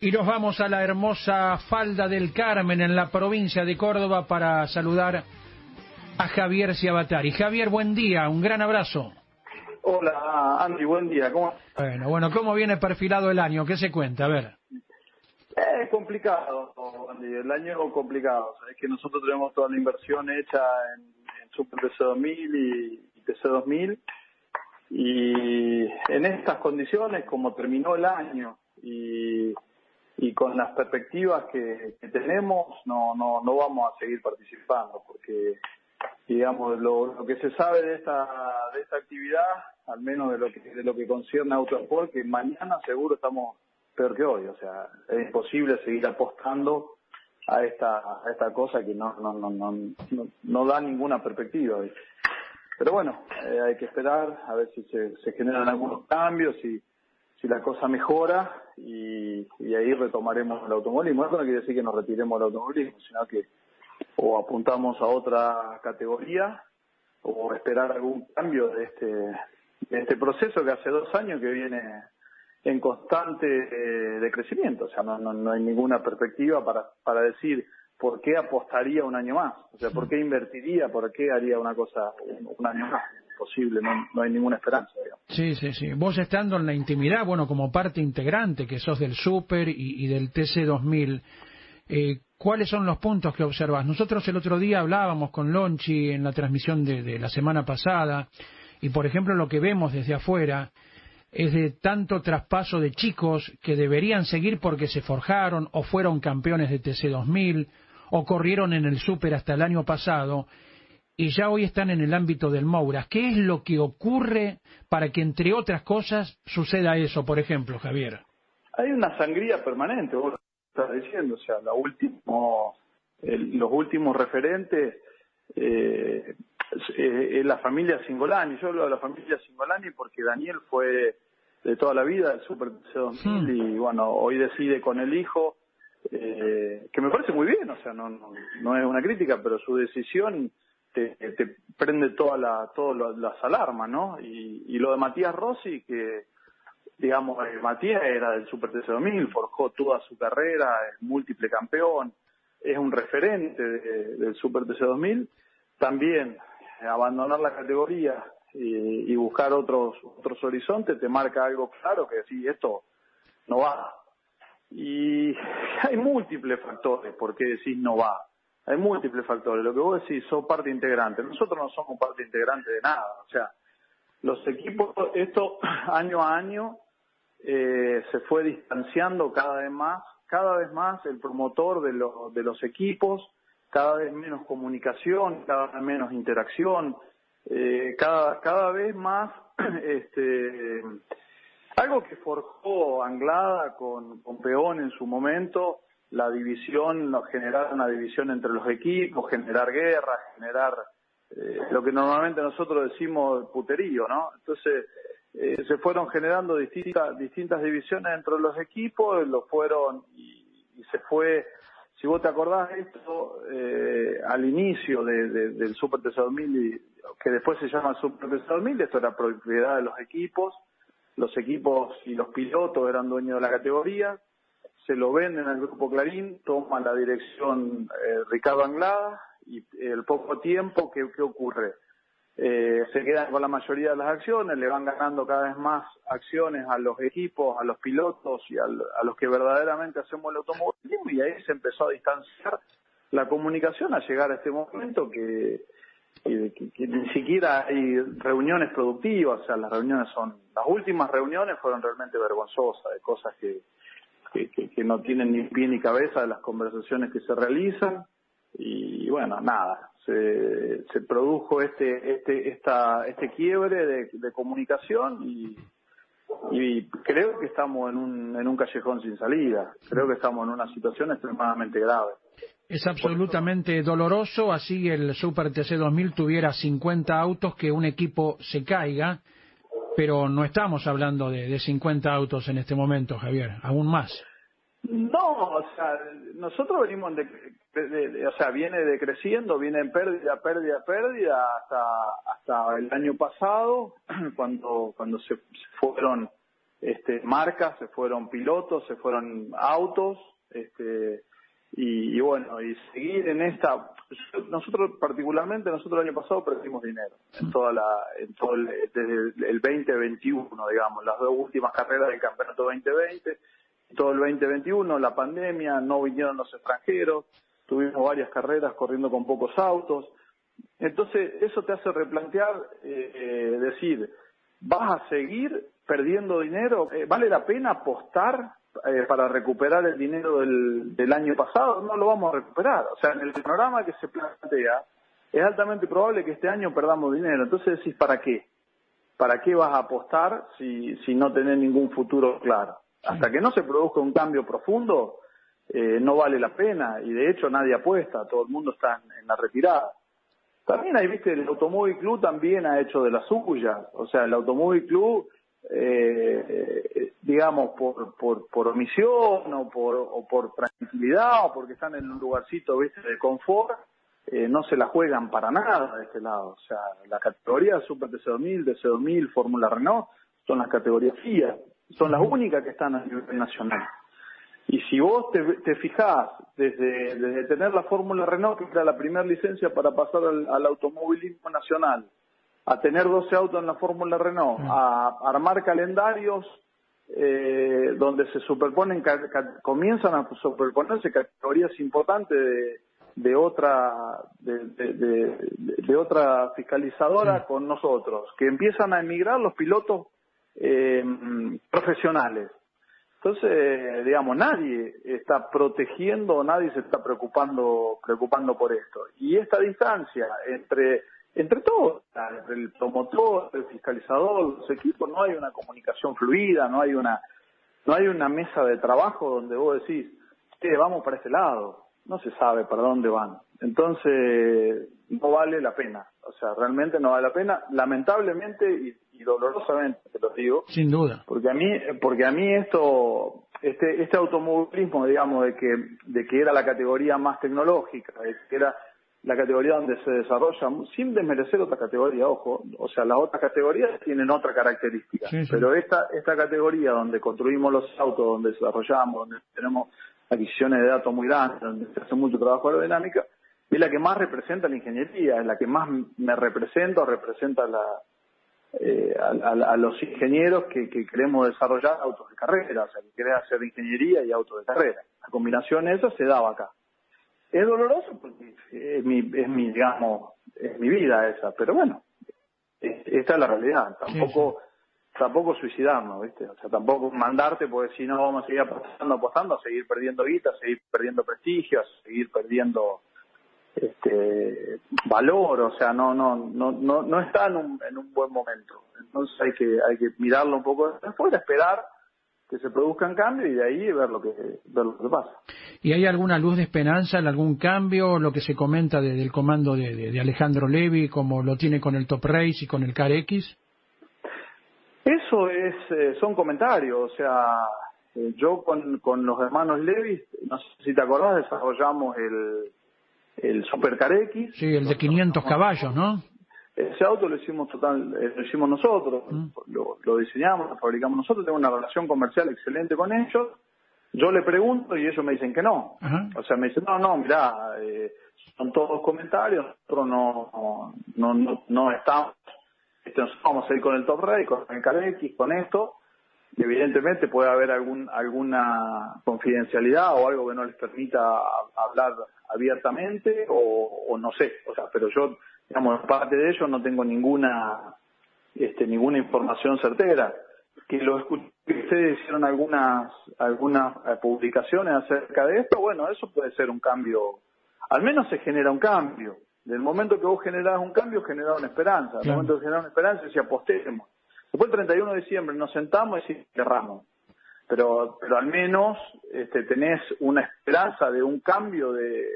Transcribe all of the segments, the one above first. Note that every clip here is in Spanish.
Y nos vamos a la hermosa falda del Carmen en la provincia de Córdoba para saludar a Javier Ciabatari. Javier, buen día, un gran abrazo. Hola, Andy, buen día, ¿cómo Bueno, bueno, ¿cómo viene perfilado el año? ¿Qué se cuenta? A ver. Es complicado, Andy, el año complicado. Es que nosotros tenemos toda la inversión hecha en, en Super TC2000 y, y TC2000 y en estas condiciones, como terminó el año y y con las perspectivas que, tenemos no, no, no vamos a seguir participando porque digamos lo, lo, que se sabe de esta de esta actividad al menos de lo que de lo que concierne a Autosport que mañana seguro estamos peor que hoy. O sea es imposible seguir apostando a esta a esta cosa que no no no no no, no da ninguna perspectiva. Pero bueno eh, hay que esperar a ver si se, se generan algunos cambios y si la cosa mejora y, ahí retomaremos el automovilismo. Eso no quiere decir que nos retiremos del automovilismo, sino que o apuntamos a otra categoría o esperar algún cambio de este, de este proceso que hace dos años que viene en constante eh, decrecimiento. O sea, no, no, no hay ninguna perspectiva para, para decir por qué apostaría un año más. O sea, por qué invertiría, por qué haría una cosa un año más posible, no, no hay ninguna esperanza. Sí, sí, sí. Vos estando en la intimidad, bueno, como parte integrante que sos del Super y, del TC2000, eh, ¿cuáles son los puntos que observas? Nosotros el otro día hablábamos con Lonchi en la transmisión de, de la semana pasada y, por ejemplo, lo que vemos desde afuera es de tanto traspaso de chicos que deberían seguir porque se forjaron o fueron campeones de TC2000 o corrieron en el Super hasta el año pasado y ya hoy están en el ámbito del Moura. ¿Qué es lo que ocurre para que, entre otras cosas, suceda eso, por ejemplo, Javier? Hay una sangría permanente, vos lo estás diciendo, o sea, la último, los últimos referentes eh, es la familia Singolani. Yo hablo de la familia Singolani porque Daniel fue de toda la vida el Super C2000 hmm. y bueno, hoy decide con el hijo, eh, que me parece muy bien, o sea, no, no, no es una crítica, pero su decisión te, prende toda la, todas las alarmas, ¿no? Y, lo de Matías Rossi, que digamos, eh, Matías era del Super TC2000, forjó toda su carrera, es múltiple campeón, es un referente del Super TC2000, también abandonar la categoría y, y, buscar otros otros horizontes te marca algo claro que sí, esto no va. Y hay múltiples factores por qué decís no va hay múltiples factores. Lo que vos decís, sos parte integrante. Nosotros no somos parte integrante de nada. O sea, los equipos, esto año a año eh, se fue distanciando cada vez más, cada vez más el promotor de, de los equipos, cada vez menos comunicación, cada vez menos interacción, eh, cada, cada vez más este, algo que forjó Anglada con Peón en su momento, la división, generar una división entre los equipos, generar guerra, generar eh, lo que normalmente nosotros decimos puterío, ¿no? Entonces, eh, se fueron generando distintas, distintas divisiones entre los equipos, lo fueron y, se fue, si vos te acordás esto, eh, al inicio de, del Super TC2000, que después se llama Super TC2000, esto era propiedad de los equipos, los equipos y los pilotos eran dueños de la categoría, se lo venden al Grupo Clarín, toma la dirección eh, Ricardo Anglada y el poco tiempo, ¿qué, ocurre? Eh, se quedan con la mayoría de las acciones, le van ganando cada vez más acciones a los equipos, a los pilotos y a los que verdaderamente hacemos el automovilismo y ahí se empezó a distanciar la comunicación a llegar a este momento que, ni siquiera hay reuniones productivas, o sea, las reuniones son, las últimas reuniones fueron realmente vergonzosas, de cosas que, que, no tienen ni pie ni cabeza de las conversaciones que se realizan y bueno nada se, se produjo este este esta este quiebre de, de comunicación y y creo que estamos en un, en un callejón sin salida. Creo que estamos en una situación extremadamente grave. Es absolutamente doloroso, así el Super TC 2000 tuviera 50 autos, que un equipo se caiga pero no estamos hablando de, de 50 autos en este momento, Javier, aún más. No, o sea, nosotros venimos de, o sea, viene decreciendo, viene en pérdida, pérdida, pérdida hasta hasta el año pasado, cuando cuando se fueron este, marcas, se fueron pilotos, se fueron autos, este, y, bueno, y seguir en esta, nosotros particularmente, nosotros el año pasado perdimos dinero en toda la, en todo el, desde el 2021, digamos, las dos últimas carreras del campeonato 2020, todo el 2021, la pandemia, no vinieron los extranjeros, tuvimos varias carreras corriendo con pocos autos, entonces eso te hace replantear, eh, eh decir, ¿vas a seguir perdiendo dinero? Eh, ¿Vale la pena apostar eh, para recuperar el dinero del, del año pasado, no lo vamos a recuperar. O sea, en el panorama que se plantea, es altamente probable que este año perdamos dinero. Entonces decís, ¿para qué? ¿Para qué vas a apostar si, si no tenés ningún futuro claro? Hasta que no se produzca un cambio profundo, eh, no vale la pena y de hecho nadie apuesta, todo el mundo está en, en la retirada. También ahí, viste, el Automóvil Club también ha hecho de la suya. O sea, el Automóvil Club eh, digamos, por, por, por omisión o por, o por tranquilidad o porque están en un lugarcito ¿viste? de confort, eh, no se la juegan para nada de este lado. O sea, la categoría Super TC2000, DC2000, Fórmula Renault son las categorías FIA, son las únicas que están a nivel nacional. Y si vos te, te fijás desde, desde tener la Fórmula Renault, que era la primera licencia para pasar al, al automovilismo nacional, a tener 12 autos en la Fórmula Renault, mm. a armar calendarios eh, donde se superponen, comienzan a superponerse categorías importantes de, de otra de, de, de, otra fiscalizadora con nosotros, que empiezan a emigrar los pilotos eh, profesionales. Entonces, digamos, nadie está protegiendo, nadie se está preocupando preocupando por esto. Y esta distancia entre entre todos, entre el promotor, el fiscalizador, los equipos, no hay una comunicación fluida, no hay una, no hay una mesa de trabajo donde vos decís, eh, vamos para ese lado, no se sabe para dónde van. Entonces, no vale la pena, o sea, realmente no vale la pena, lamentablemente y, dolorosamente te lo digo. Sin duda. Porque a mí, porque a mí esto, este, este automovilismo, digamos, de que, de que era la categoría más tecnológica, de que era la categoría donde se desarrolla, sin desmerecer otra categoría, ojo, o sea, las otras categorías tienen otra característica, pero esta, esta categoría donde construimos los autos, donde desarrollamos, donde tenemos adquisiciones de datos muy grandes, donde se hace mucho trabajo aerodinámica, es la que más representa la ingeniería, es la que más me representa o representa la, eh, a, los ingenieros que, que, queremos desarrollar autos de carrera, o sea, que queremos hacer ingeniería y autos de carrera. La combinación esa se daba acá. Es doloroso porque es mi, es mi digamos, es mi vida esa, pero bueno, esta es la realidad. Tampoco, tampoco suicidarnos, ¿viste? O sea, tampoco mandarte porque si no vamos a seguir apostando, apostando, a seguir perdiendo guita, a seguir perdiendo prestigio, a seguir perdiendo este valor, o sea, no no no no no está en un, en un buen momento. Entonces hay que hay que mirarlo un poco después, esperar que se produzcan cambios y de ahí ver lo que ver lo que pasa. ¿Y hay alguna luz de esperanza en algún cambio? Lo que se comenta del comando de, de, Alejandro Levi, como lo tiene con el Top Race y con el CAR X. Eso es eh, son comentarios, o sea, eh, yo con, con los hermanos Levi, no sé si te acordás, desarrollamos el el Super Car X. Sí, el de 500 caballos, ¿no? Ese auto lo hicimos total, eh, lo hicimos nosotros, mm. lo, diseñamos, lo fabricamos nosotros, tengo una relación comercial excelente con ellos. Yo le pregunto y ellos me dicen que no. O sea, me dicen, no, no, mirá, eh, son todos comentarios, nosotros no, no, no, no estamos, este, vamos a ir con el Top Ray, con el CarX, con esto, y evidentemente puede haber algún, alguna confidencialidad o algo que no les permita hablar abiertamente o, o no sé, o sea, pero yo digamos, parte de ello no tengo ninguna, este, ninguna información certera. Que lo escuché, que ustedes hicieron algunas, algunas eh, publicaciones acerca de esto, bueno, eso puede ser un cambio, al menos se genera un cambio. Del momento que vos generás un cambio, generás una esperanza. Del momento que generás una esperanza, si apostemos. Después el 31 de diciembre nos sentamos y cerramos pero pero al menos este, tenés una esperanza de un cambio de,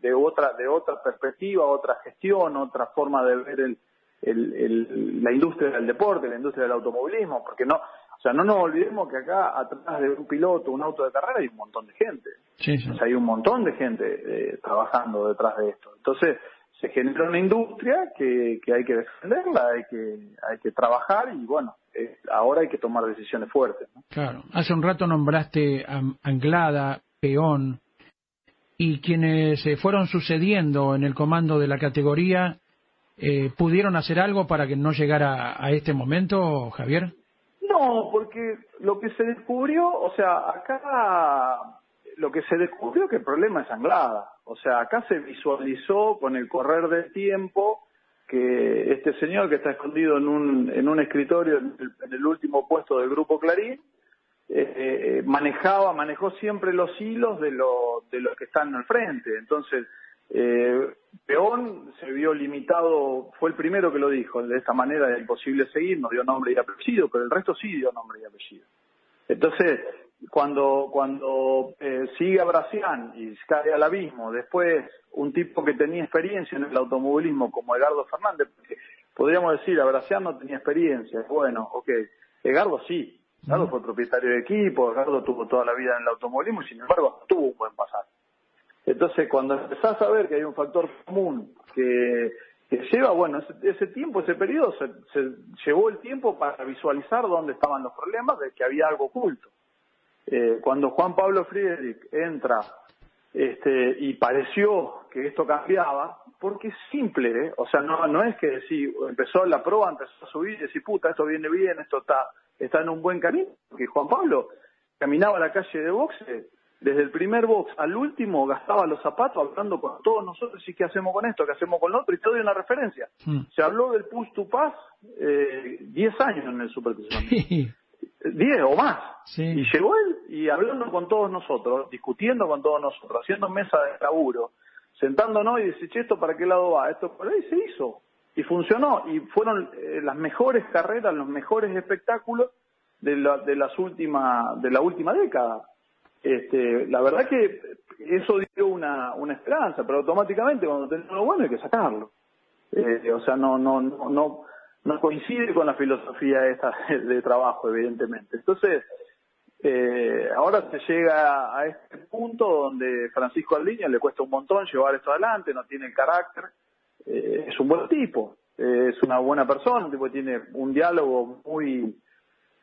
de, otra de otra perspectiva otra gestión otra forma de ver el, el, la industria del deporte la industria del automovilismo porque no o sea no nos olvidemos que acá atrás de un piloto un auto de carrera hay un montón de gente. Sí, O sea, hay un montón de gente eh, trabajando detrás de esto. Entonces se genera una industria que, que hay que defenderla, hay que, hay que trabajar y bueno, eh, ahora hay que tomar decisiones fuertes. Claro, hace un rato nombraste a Anglada, Peón, y quienes se fueron sucediendo en el comando de la categoría, eh, ¿pudieron hacer algo para que no llegara a este momento, Javier? No, porque lo que se descubrió, o sea, acá lo que se descubrió que el problema es Anglada. O sea, acá se visualizó con el correr del tiempo que este señor que está escondido en un, en un escritorio en el, último puesto del grupo Clarín, eh, eh, manejaba, manejó siempre los hilos de, lo, de los que están al frente. Entonces, eh, Peón se vio limitado, fue el primero que lo dijo, de esta manera es imposible seguir, no dio nombre y apellido, pero el resto sí dio nombre y apellido. Entonces, cuando, cuando eh, sigue a y cae al abismo, después un tipo que tenía experiencia en el automovilismo como Edgardo Fernández, porque podríamos decir, a no tenía experiencia, bueno, ok, Edgardo sí, Edgardo fue propietario de equipo, Edgardo tuvo toda la vida en el automovilismo y sin embargo tuvo un buen pasar. Entonces, cuando empezás a ver que hay un factor común que, que lleva, bueno, ese, tiempo, ese periodo, se, se, llevó el tiempo para visualizar dónde estaban los problemas, de que había algo oculto. Eh, cuando Juan Pablo Friedrich entra este, y pareció que esto cambiaba, porque es simple, ¿eh? o sea, no, no es que si empezó la prueba, empezó a subir y decir, puta, esto viene bien, esto está, está en un buen camino, porque Juan Pablo caminaba a la calle de boxe, desde el primer box al último gastaba los zapatos hablando con todos nosotros y qué hacemos con esto, qué hacemos con lo otro, y te doy una referencia. Hmm. Se habló del push to pass eh, 10 años en el Super 10 o más. Y llegó él y hablando con todos nosotros, discutiendo con todos nosotros, haciendo mesa de laburo, sentándonos y dice, che, ¿esto para qué lado va? Esto por ahí se hizo. Y funcionó. Y fueron eh, las mejores carreras, los mejores espectáculos de la, de las últimas, de la última década. Este, la verdad que eso dio una, una esperanza, pero automáticamente cuando tenemos lo bueno hay que sacarlo. Eh, o sea, no, no, no, no, no coincide con la filosofía esta de trabajo, evidentemente. Entonces, eh, ahora se llega a este punto donde Francisco Aldiña le cuesta un montón llevar esto adelante, no tiene el carácter, eh, es un buen tipo, eh, es una buena persona, un tipo tiene un diálogo muy,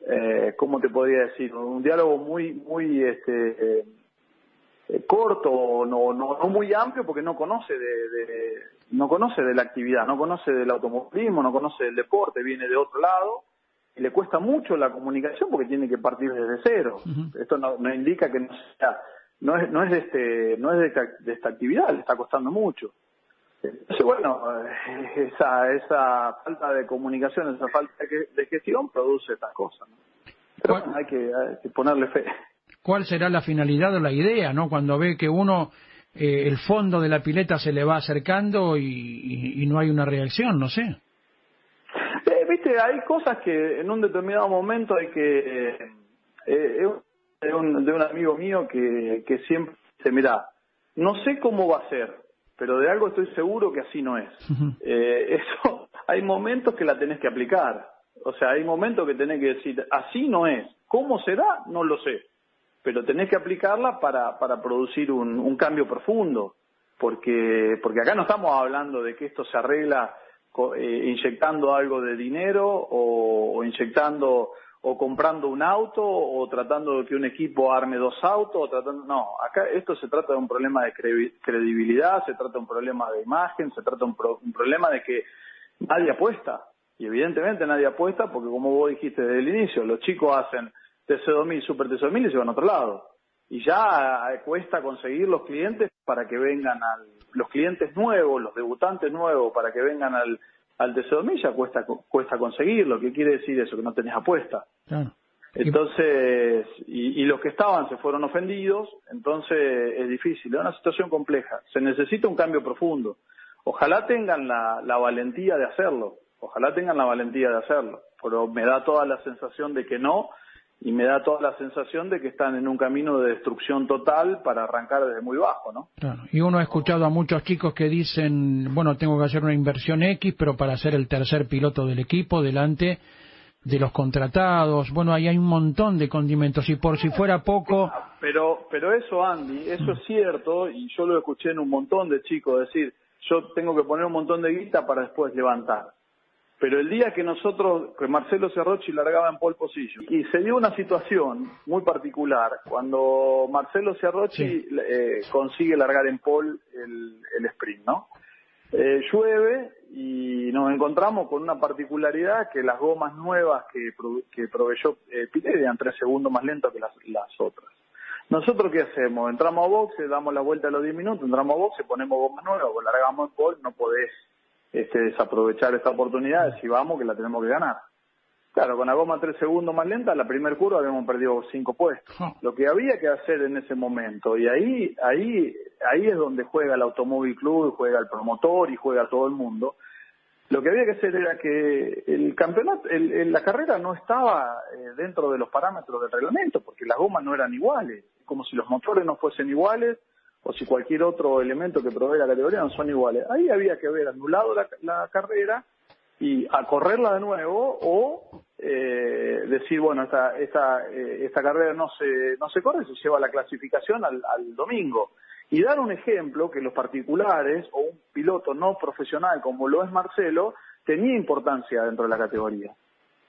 eh, ¿cómo te podría decir? Un diálogo muy, muy, este, eh, corto, no, no, no muy amplio porque no conoce de, no conoce de la actividad, no conoce del automovilismo, no conoce del deporte, viene de otro lado y le cuesta mucho la comunicación porque tiene que partir desde cero. Esto no, no, indica que no sea, no es, no es de este, no es de esta, de esta actividad, le está costando mucho. Entonces, bueno, eh, esa, esa falta de comunicación, esa falta de gestión produce estas cosas. Pero bueno, hay, que, hay que ponerle fe cuál será la finalidad o la idea, ¿no? Cuando ve que uno, eh, el fondo de la pileta se le va acercando y, no hay una reacción, no sé. Eh, Viste, hay cosas que en un determinado momento hay que... Eh, eh de, un, de un amigo mío que, que siempre dice, mira, no sé cómo va a ser, pero de algo estoy seguro que así no es. eh, eso, hay momentos que la tenés que aplicar. O sea, hay momentos que tenés que decir, así no es. ¿Cómo será? No lo sé pero tenés que aplicarla para, para producir un, un cambio profundo, porque, porque acá no estamos hablando de que esto se arregla eh, inyectando algo de dinero o, inyectando o comprando un auto o tratando de que un equipo arme dos autos o tratando no acá esto se trata de un problema de credibilidad se trata de un problema de imagen se trata de un, un problema de que nadie apuesta. Y evidentemente nadie apuesta porque como vos dijiste desde el inicio los chicos hacen TC2000, Super TC2000 y se van a otro lado. Y ya eh, cuesta conseguir los clientes para que vengan al, los clientes nuevos, los debutantes nuevos para que vengan al, al TC2000 ya cuesta, cuesta conseguirlo. ¿Qué quiere decir eso? Que no tenés apuesta. Entonces, y, y, los que estaban se fueron ofendidos, entonces es difícil, es una situación compleja. Se necesita un cambio profundo. Ojalá tengan la, la valentía de hacerlo, ojalá tengan la valentía de hacerlo, pero me da toda la sensación de que no, y me da toda la sensación de que están en un camino de destrucción total para arrancar desde muy bajo, ¿no? Claro. Y uno ha escuchado a muchos chicos que dicen, bueno, tengo que hacer una inversión X, pero para ser el tercer piloto del equipo delante de los contratados, bueno, ahí hay un montón de condimentos y por si fuera poco... Pero, pero eso, Andy, eso es cierto y yo lo escuché en un montón de chicos decir, yo tengo que poner un montón de guita para después levantar. Pero el día que nosotros, que Marcelo Cerrochi largaba en pole position, y se dio una situación muy particular, cuando Marcelo Cerrochi eh, consigue largar en pole el, el sprint, ¿no? Eh, llueve y nos encontramos con una particularidad que las gomas nuevas que, que proveyó eh, eran tres segundos más lentas que las, las otras. ¿Nosotros qué hacemos? Entramos a boxe, damos la vuelta a los 10 minutos, entramos a boxe, ponemos gomas nuevas, largamos en pole, no podés este, desaprovechar esta oportunidad, si vamos que la tenemos que ganar. Claro, con la goma tres segundos más lenta, la primer curva habíamos perdido cinco puestos. Lo que había que hacer en ese momento, y ahí, ahí, ahí es donde juega el Automóvil Club, juega el promotor y juega todo el mundo. Lo que había que hacer era que el campeonato, el, la carrera no estaba eh, dentro de los parámetros del reglamento, porque las gomas no eran iguales, como si los motores no fuesen iguales, o si cualquier otro elemento que provee la categoría no son iguales. Ahí había que haber anulado la, carrera y a correrla de nuevo o eh, decir, bueno, esta, esta, eh, esta carrera no se, no se corre, se lleva la clasificación al, al domingo. Y dar un ejemplo que los particulares o un piloto no profesional como lo es Marcelo tenía importancia dentro de la categoría.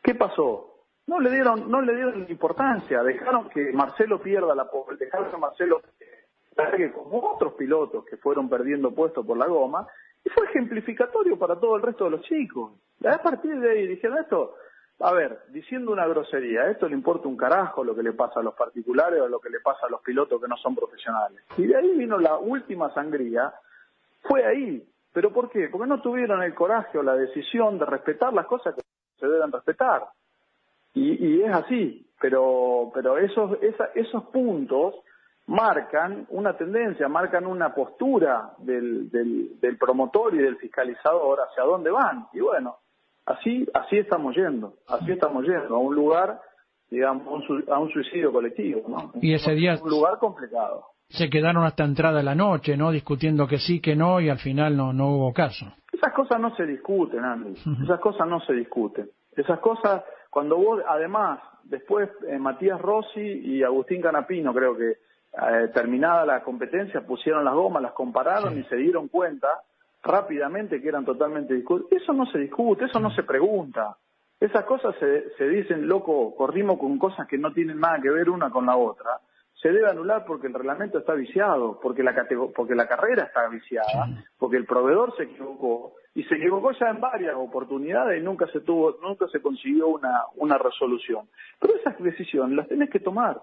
¿Qué pasó? No le dieron, no le dieron importancia, dejaron que Marcelo pierda la dejaron que Marcelo que como otros pilotos que fueron perdiendo puestos por la goma, y fue ejemplificatorio para todo el resto de los chicos. A partir de ahí dijeron esto, a ver, diciendo una grosería, esto le importa un carajo lo que le pasa a los particulares o lo que le pasa a los pilotos que no son profesionales. Y de ahí vino la última sangría, fue ahí. ¿Pero por qué? Porque no tuvieron el coraje o la decisión de respetar las cosas que se deben respetar. Y, y es así, pero, pero esos, esos puntos marcan una tendencia, marcan una postura del, del, promotor y del fiscalizador hacia dónde van. Y bueno, así, así estamos yendo, así estamos yendo, a un lugar, digamos, a un suicidio colectivo, ¿no? Y ese día... Un lugar complicado. Se quedaron hasta entrada la noche, ¿no? Discutiendo que sí, que no, y al final no, no hubo caso. Esas cosas no se discuten, Andy. Esas cosas no se discuten. Esas cosas, cuando vos, además, después eh, Matías Rossi y Agustín Canapino, creo que eh, terminada la competencia, pusieron las gomas, las compararon y se dieron cuenta rápidamente que eran totalmente discutibles. Eso no se discute, eso no se pregunta. Esas cosas se, se dicen, loco, corrimos con cosas que no tienen nada que ver una con la otra. Se debe anular porque el reglamento está viciado, porque la, porque la carrera está viciada, porque el proveedor se equivocó y se equivocó ya en varias oportunidades y nunca se tuvo, nunca se consiguió una, una resolución. Pero esas decisiones las tenés que tomar.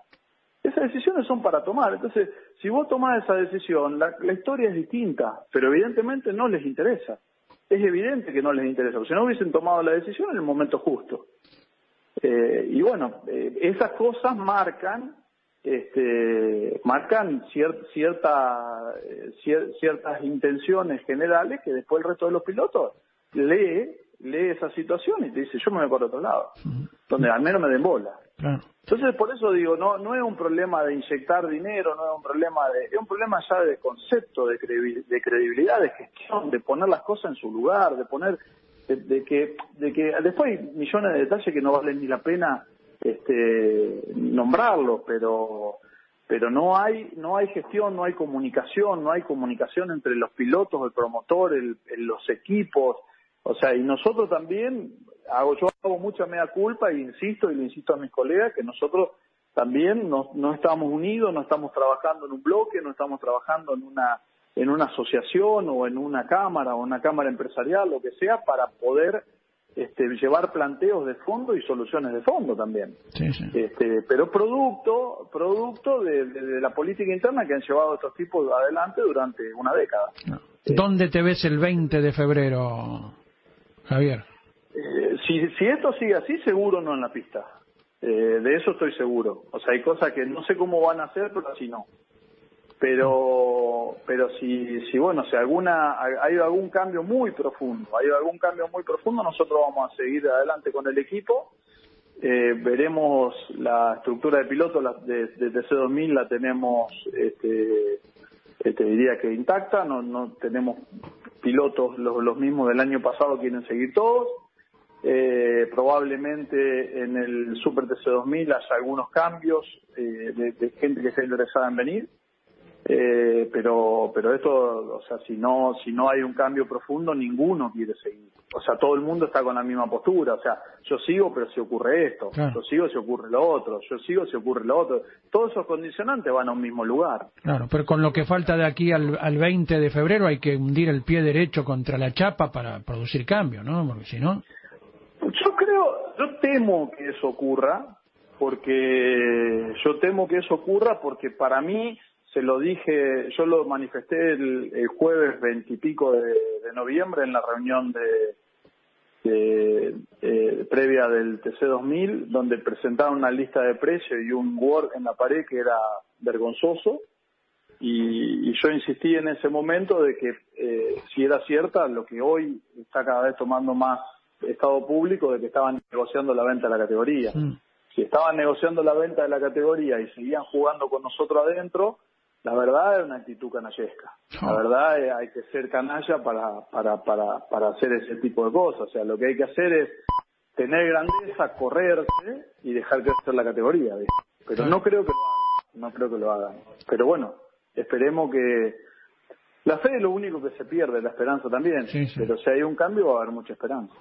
Esas decisiones son para tomar. Entonces, si vos tomás esa decisión, la, historia es distinta, pero evidentemente no les interesa. Es evidente que no les interesa, porque si no hubiesen tomado la decisión en el momento justo. Eh, y bueno, eh, esas cosas marcan este, marcan cierta, eh, ciertas intenciones generales que después el resto de los pilotos lee, lee esa situación y te dice, yo me voy por otro lado, donde al menos me den bola. Entonces, por eso digo, no no es un problema de inyectar dinero, no es un problema de... Es un problema ya de concepto, de, de credibilidad, de gestión, de poner las cosas en su lugar, de poner... De, que de que después hay millones de detalles que no valen ni la pena este nombrarlos, pero pero no hay no hay gestión, no hay comunicación, no hay comunicación entre los pilotos, el promotor, el, los equipos, o sea, y nosotros también hago yo hago mucha media culpa e insisto y le insisto a mis colegas que nosotros también no, no estamos unidos, no estamos trabajando en un bloque, no estamos trabajando en una en una asociación o en una cámara o una cámara empresarial, lo que sea, para poder este, llevar planteos de fondo y soluciones de fondo también. Este, pero producto, producto de, la política interna que han llevado estos tipos adelante durante una década. ¿Dónde te ves el 20 de febrero, Javier? Eh, si, si esto sigue así, seguro no en la pista. Eh, de eso estoy seguro. O sea, hay cosas que no sé cómo van a hacer, pero así no. Pero, pero si, si bueno, si alguna, hay algún cambio muy profundo, hay algún cambio muy profundo, nosotros vamos a seguir adelante con el equipo. Eh, veremos la estructura de pilotos de, de TC2000 la tenemos, este, te diría que intacta, no, no tenemos pilotos los, los mismos del año pasado, quieren seguir todos eh, probablemente en el Super TC2000 haya algunos cambios eh, de, gente que está interesada en venir. Eh, pero pero esto o sea si no si no hay un cambio profundo ninguno quiere seguir. O sea todo el mundo está con la misma postura. O sea yo sigo pero si ocurre esto. Yo sigo si ocurre lo otro. Yo sigo si ocurre lo otro. Todos esos condicionantes van a un mismo lugar. Claro pero con lo que falta de aquí al, al 20 de febrero hay que hundir el pie derecho contra la chapa para producir cambio no porque si no creo yo temo que eso ocurra porque yo temo que eso ocurra porque para mí se lo dije, yo lo manifesté el, jueves veintipico de, noviembre en la reunión de, eh, previa del TC2000, donde presentaron una lista de precios y un Word en la pared que era vergonzoso. Y, yo insistí en ese momento de que eh, si era cierta lo que hoy está cada vez tomando más estado público de que estaban negociando la venta de la categoría. Si estaban negociando la venta de la categoría y seguían jugando con nosotros adentro, la verdad es una actitud canallesca. La ah. verdad es, hay que ser canalla para, para, para, para hacer ese tipo de cosas. O sea, lo que hay que hacer es tener grandeza, correrse y dejar crecer la categoría. Pero no creo que lo hagan, no creo que lo hagan. Pero bueno, esperemos que... La fe es lo único que se pierde, la esperanza también. Pero si hay un cambio va a haber mucha esperanza.